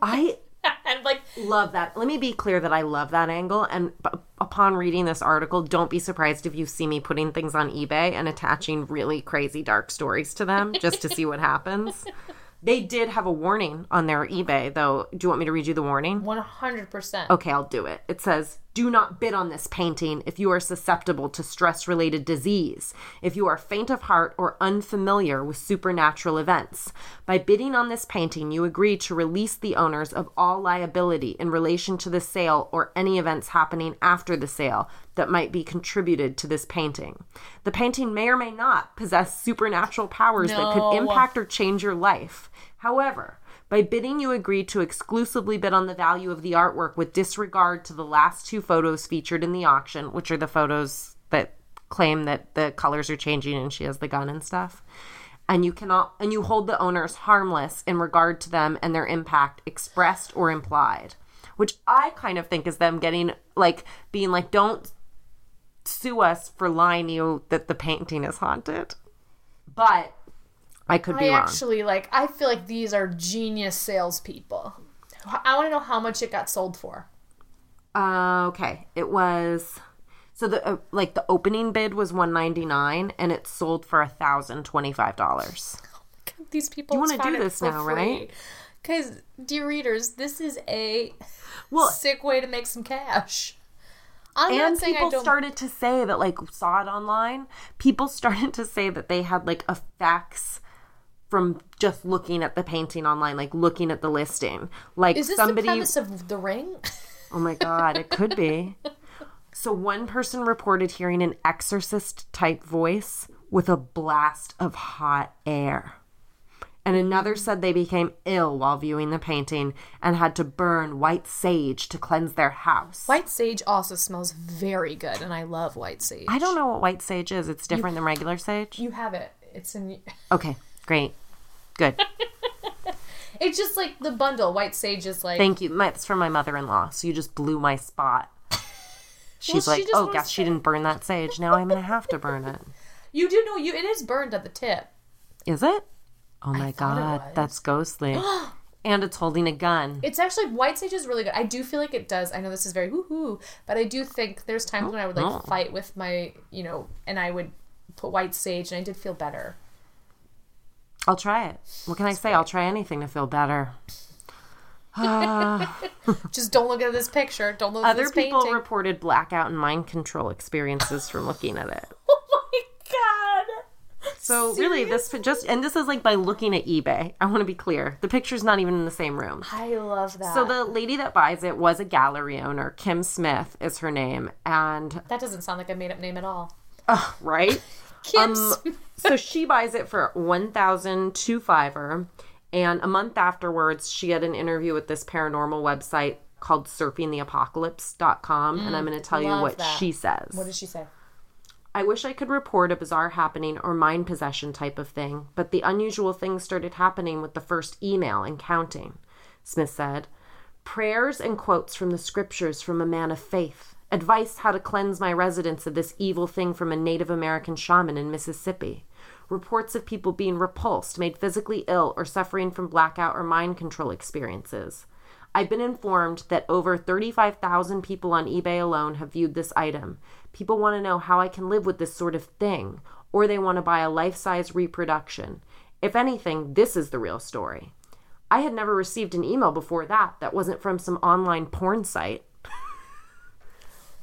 I and like Love that. Let me be clear that I love that angle. And b- upon reading this article, don't be surprised if you see me putting things on eBay and attaching really crazy dark stories to them just to see what happens. They did have a warning on their eBay, though. Do you want me to read you the warning? 100%. Okay, I'll do it. It says, Do not bid on this painting if you are susceptible to stress related disease, if you are faint of heart or unfamiliar with supernatural events. By bidding on this painting, you agree to release the owners of all liability in relation to the sale or any events happening after the sale that might be contributed to this painting. The painting may or may not possess supernatural powers that could impact or change your life. However, by bidding, you agree to exclusively bid on the value of the artwork with disregard to the last two photos featured in the auction, which are the photos that claim that the colors are changing and she has the gun and stuff. And you cannot, and you hold the owners harmless in regard to them and their impact, expressed or implied. Which I kind of think is them getting, like, being like, don't sue us for lying to you that the painting is haunted. But I could be I wrong. actually like. I feel like these are genius salespeople. I want to know how much it got sold for. Uh, okay, it was so the uh, like the opening bid was one ninety nine, and it sold for a thousand twenty five dollars. These people. You wanna do this now, free. right? Because, dear readers, this is a Well, sick way to make some cash. I'm and not saying I people started to say that like saw it online. People started to say that they had like effects from just looking at the painting online, like looking at the listing. Like is this somebody the premise of the ring? Oh my god, it could be. So one person reported hearing an exorcist type voice with a blast of hot air. And another said they became ill while viewing the painting and had to burn white sage to cleanse their house. white sage also smells very good, and I love white sage. I don't know what white sage is. It's different than regular sage. You have it. It's in. Okay, great. Good. It's just like the bundle. White sage is like. Thank you. My, it's from my mother in law, so you just blew my spot. She's she like, just oh, wants guess she to- didn't burn that sage. Now I'm going to have to burn it. you do know you. It is burned at the tip. Is it? Oh my god, that's ghostly. and it's holding a gun. It's actually white sage is really good. I do feel like it does. I know this is very woohoo, but I do think there's times when I would like Oh. fight with my, you know, and I would put white sage, and I did feel better. I'll try it. What can I say? I'll try anything to feel better. Just don't look at this picture. Don't look at this. Other people painting. reported blackout and mind control experiences from looking at it. oh my god! So really, this just and this is like by looking at eBay. I want to be clear. The picture's not even in the same room. I love that. So the lady that buys it was a gallery owner. Kim Smith is her name, and that doesn't sound like a made up name at all. right. Kim Um, so she buys it for one thousand two fiver, and a month afterwards, she had an interview with this paranormal website called surfingtheapocalypse.com and I'm going to tell you what that. she says. What does she say? I wish I could report a bizarre happening or mind possession type of thing, but the unusual things started happening with the first email and counting. Smith said, Prayers and quotes from the scriptures from a man of faith. Advice how to cleanse my residence of this evil thing from a Native American shaman in Mississippi. Reports of people being repulsed, made physically ill, or suffering from blackout or mind control experiences. I've been informed that over 35,000 people on eBay alone have viewed this item. People want to know how I can live with this sort of thing, or they want to buy a life size reproduction. If anything, this is the real story. I had never received an email before that that wasn't from some online porn site.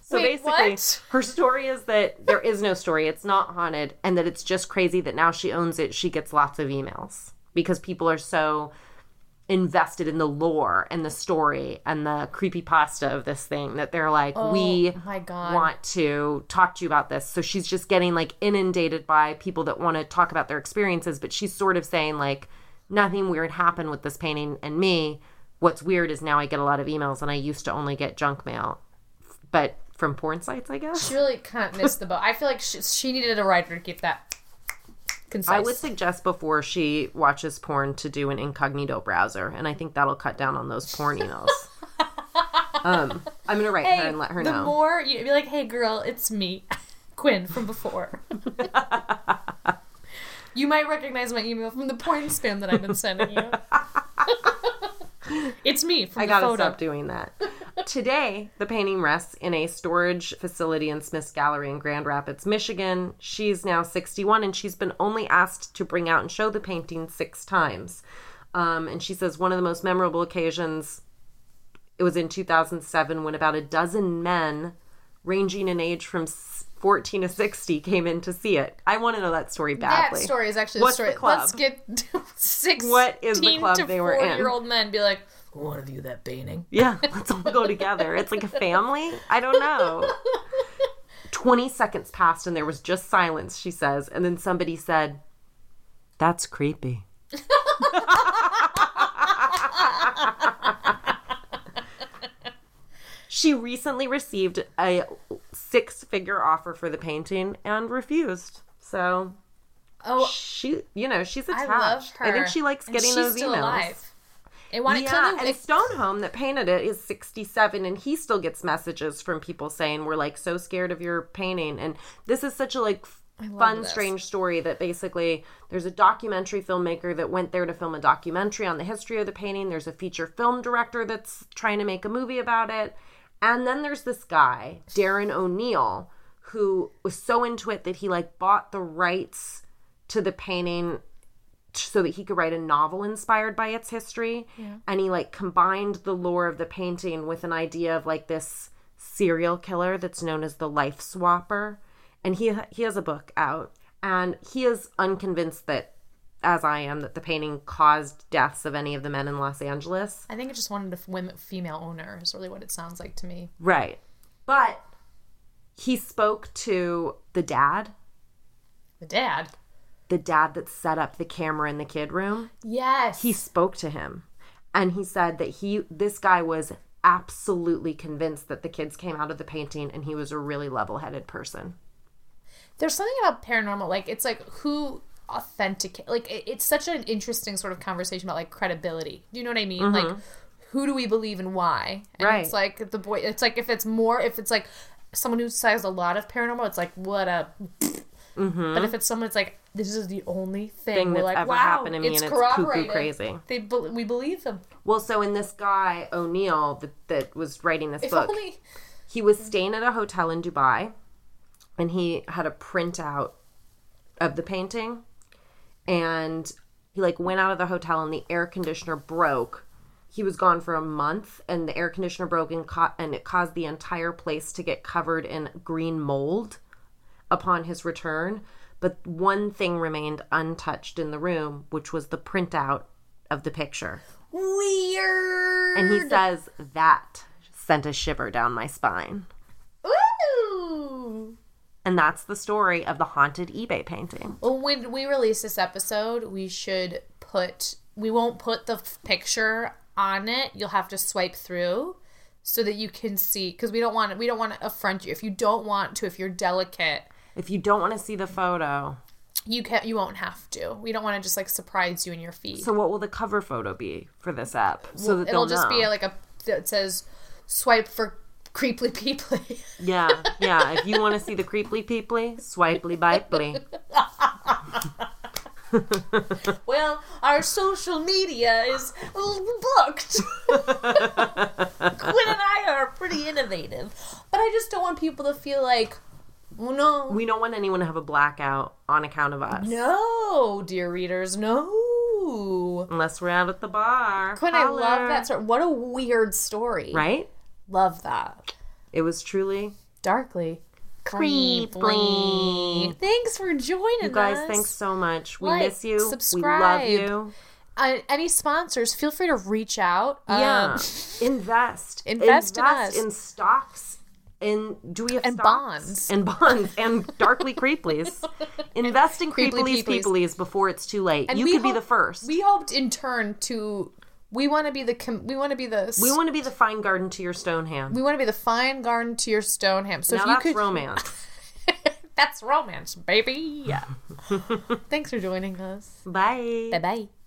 So Wait, basically, what? her story is that there is no story, it's not haunted, and that it's just crazy that now she owns it, she gets lots of emails because people are so invested in the lore and the story and the creepy pasta of this thing that they're like, oh we Oh God. want to talk to you about this. So she's just getting like inundated by people that want to talk about their experiences, but she's sort of saying like nothing weird happened with this painting and me. What's weird is now I get a lot of emails and I used to only get junk mail. But from porn sites, I guess. She really kind of missed the boat. I feel like she, she needed a writer to keep that concise. I would suggest before she watches porn to do an incognito browser, and I think that'll cut down on those porn emails. um, I'm gonna write her and let her the know. The more you be like, "Hey, girl, it's me, Quinn from before." you might recognize my email from the porn spam that I've been sending you. It's me from I gotta photo. stop doing that. Today, the painting rests in a storage facility in Smith's Gallery in Grand Rapids, Michigan. She's now 61 and she's been only asked to bring out and show the painting six times. Um, and she says one of the most memorable occasions it was in 2007 when about a dozen men ranging in age from 14 to 60 came in to see it. I want to know that story badly. That story is actually What's the the story. club? Let's get six. What is the club to they were in? Year old men be like, I want to view that painting. Yeah, let's all go together. It's like a family. I don't know. 20 seconds passed and there was just silence, she says. And then somebody said, That's creepy. She recently received a six figure offer for the painting and refused. So Oh, she, you know, she's attached. I love her. I think she likes And getting she's those still emails. alive. And it Yeah, and Stoneham that painted it is 67, and he still gets messages from people saying we're like so scared of your painting. And this is such a like fun, this. strange story that basically there's a documentary filmmaker that went there to film a documentary on the history of the painting. There's a feature film director that's trying to make a movie about it, and then there's this guy Darren O'Neill who was so into it that he like bought the rights to the painting so that he could write a novel inspired by its history. And he like combined the lore of the painting with an idea of like this serial killer that's known as the life swapper. And he he has a book out. And he is unconvinced that as I am that the painting caused deaths of any of the men in Los Angeles I think it just wanted a women, female owner. Is really what it sounds like to me. right but he spoke to the dad The dad. the dad that set up the camera in the kid room Yes. he spoke to him and he said that he this guy was absolutely convinced that the kids came out of the painting and he was a really level-headed person There's something about paranormal, like it's like who authenticate. Like it, it's such an interesting sort of conversation about like credibility. Do you know what I mean? Mm-hmm. Like who do we believe and why? And Right. It's like the boy. It's like if it's more, if it's like someone who says a lot of paranormal, it's like what a. Mm-hmm. But if it's someone that's like, this is the only thing, thing that's like, ever wow, happened to me it's and it's cuckoo crazy They be- we believe them. well so in this guy o'neill that, that was writing this If book only he was staying at a hotel in dubai and he had a printout of the painting and he like went out of the hotel and the air conditioner broke he was gone for a month and the air conditioner broke and, ca- and it caused the entire place to get covered in green mold upon his return but one thing remained untouched in the room which was the printout of the picture weird. and he says that sent a shiver down my spine. And that's the story of the haunted ebay painting Well, when we release this episode, we should put. We won't put the f- picture on it. You'll have to swipe through so that you can see. Because we don't want. We don't want to affront you. If you don't want to, if you're delicate, if you don't want to see the photo you can't, You won't have to. We don't want to just like surprise you in your feed. So what will the cover photo be for this app? So that It'll just know. be like a that says swipe for creeply peeply. yeah, yeah. If you want to see the creeply peeply, swipely bipely. well, our social media is booked. Quinn and I are pretty innovative, but I just don't want people to feel like, well, no, We don't want anyone to have a blackout on account of us, no, dear readers, no. unless we're out at the bar. Quinn, I love that story. What a weird story. Right? Love that. It was truly Darkly. creeply. Thanks for joining You guys, us. thanks so much. We Like, miss you. subscribe. We love you. Uh, any sponsors, feel free to reach out. Yeah. Um, invest. invest in us. in stocks. In do we have And stocks? bonds. and bonds and darkly creeplies. Invest in creeplies, peeplies before it's too late. And you could be the first. we hoped in turn to we want to be the com- we want to be the We want to be the fine garden to your stone Stoneham. we want to be the fine garden to your stone Stoneham. So now if you that's could romance. that's romance, baby. Yeah. Thanks for joining us. Bye. Bye bye.